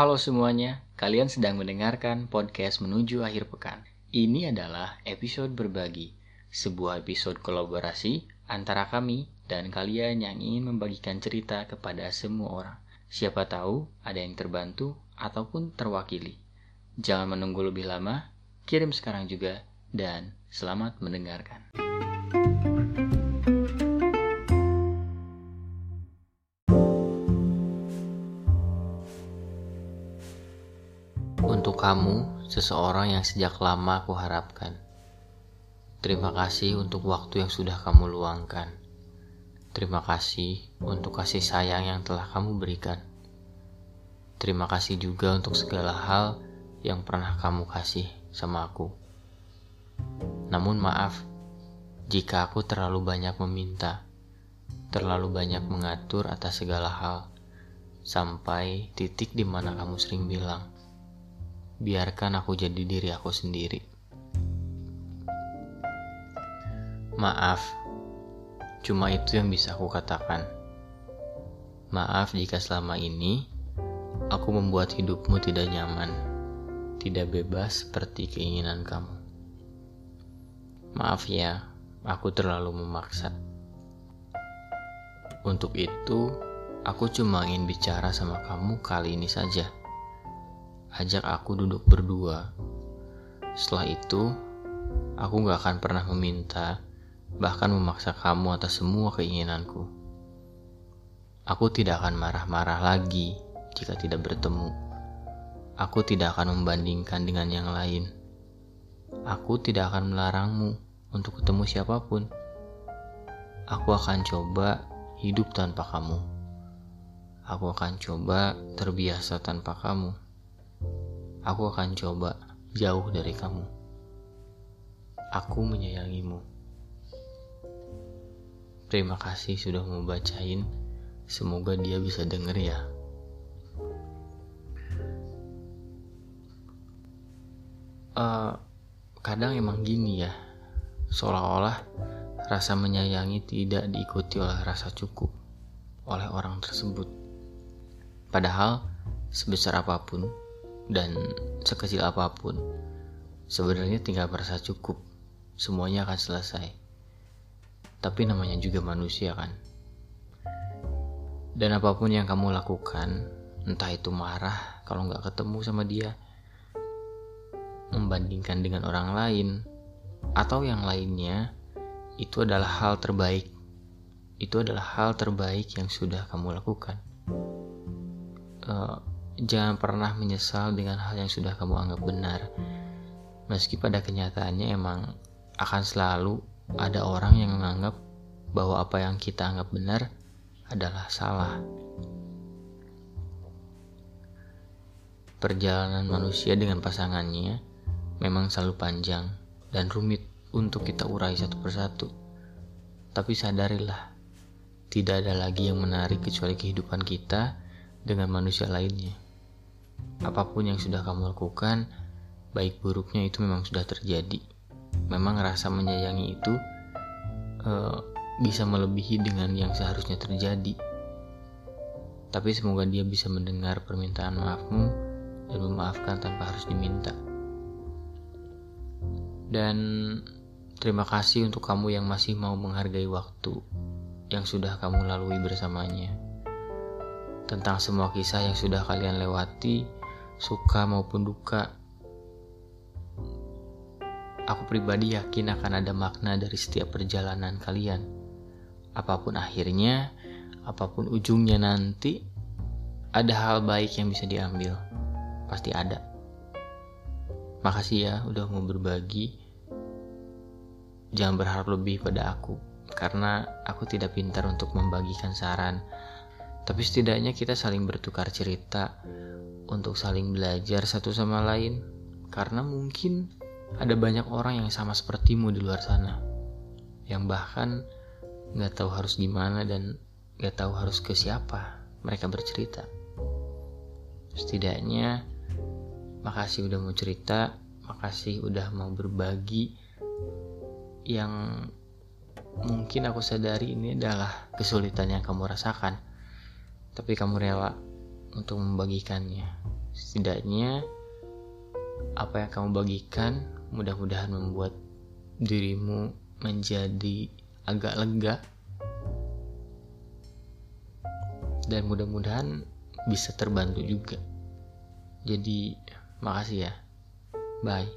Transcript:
Halo semuanya, kalian sedang mendengarkan podcast menuju akhir pekan. Ini adalah episode berbagi, sebuah episode kolaborasi antara kami dan kalian yang ingin membagikan cerita kepada semua orang. Siapa tahu ada yang terbantu ataupun terwakili. Jangan menunggu lebih lama, kirim sekarang juga, dan selamat mendengarkan. Untuk kamu, seseorang yang sejak lama aku harapkan. Terima kasih untuk waktu yang sudah kamu luangkan. Terima kasih untuk kasih sayang yang telah kamu berikan. Terima kasih juga untuk segala hal yang pernah kamu kasih sama aku. Namun maaf, jika aku terlalu banyak meminta, terlalu banyak mengatur atas segala hal, sampai titik di mana kamu sering bilang, biarkan aku jadi diri aku sendiri. Maaf, cuma itu yang bisa aku katakan. Maaf jika selama ini aku membuat hidupmu tidak nyaman, tidak bebas seperti keinginan kamu. Maaf ya, aku terlalu memaksa. Untuk itu, aku cuma ingin bicara sama kamu kali ini saja. Ajak aku duduk berdua. Setelah itu, aku gak akan pernah meminta, bahkan memaksa kamu atas semua keinginanku. Aku tidak akan marah-marah lagi jika tidak bertemu. Aku tidak akan membandingkan dengan yang lain. Aku tidak akan melarangmu untuk ketemu siapa pun. Aku akan coba hidup tanpa kamu. Aku akan coba terbiasa tanpa kamu. Aku akan coba jauh dari kamu. Aku menyayangimu. Terima kasih sudah membacain. Semoga dia bisa denger ya. Uh, kadang emang gini ya, seolah-olah rasa menyayangi tidak diikuti oleh rasa cukup oleh orang tersebut. Padahal sebesar apa pun dan sekecil apa pun, sebenarnya tinggal merasa cukup, semuanya akan selesai. Tapi namanya juga manusia kan. Dan apa pun yang kamu lakukan, entah itu marah kalau nggak ketemu sama dia, membandingkan dengan orang lain, atau yang lainnya, itu adalah hal terbaik. Itu adalah hal terbaik yang sudah kamu lakukan. Uh, jangan pernah menyesal dengan hal yang sudah kamu anggap benar. Meski pada kenyataannya emang akan selalu ada orang yang menganggap bahwa apa yang kita anggap benar adalah salah. Perjalanan manusia dengan pasangannya memang selalu panjang dan rumit untuk kita urai satu persatu. Tapi sadarilah, tidak ada lagi yang menarik kecuali kehidupan kita dengan manusia lainnya. Apa pun yang sudah kamu lakukan, baik buruknya itu memang sudah terjadi. Memang rasa menyayangi itu uh, bisa melebihi dengan yang seharusnya terjadi. Tapi semoga dia bisa mendengar permintaan maafmu dan memaafkan tanpa harus diminta. Dan terima kasih untuk kamu yang masih mau menghargai waktu yang sudah kamu lalui bersamanya. Tentang semua kisah yang sudah kalian lewati, suka maupun duka. Aku pribadi yakin akan ada makna dari setiap perjalanan kalian. Apa pun akhirnya, apa pun ujungnya nanti, ada hal baik yang bisa diambil. Pasti ada. Makasih ya udah mau berbagi. Jangan berharap lebih pada aku, karena aku tidak pintar untuk membagikan saran. Tapi setidaknya kita saling bertukar cerita untuk saling belajar satu sama lain. Karena mungkin ada banyak orang yang sama sepertimu di luar sana. Yang bahkan gak tahu harus gimana dan gak tahu harus ke siapa mereka bercerita. Setidaknya Makasih udah mau cerita, makasih udah mau berbagi yang mungkin aku sadari ini adalah kesulitan yang kamu rasakan. Tapi kamu rela untuk membagikannya. setidaknya apa yang kamu bagikan mudah-mudahan membuat dirimu menjadi agak lega. Dan mudah-mudahan bisa terbantu juga. Jadi makasih ya. Bye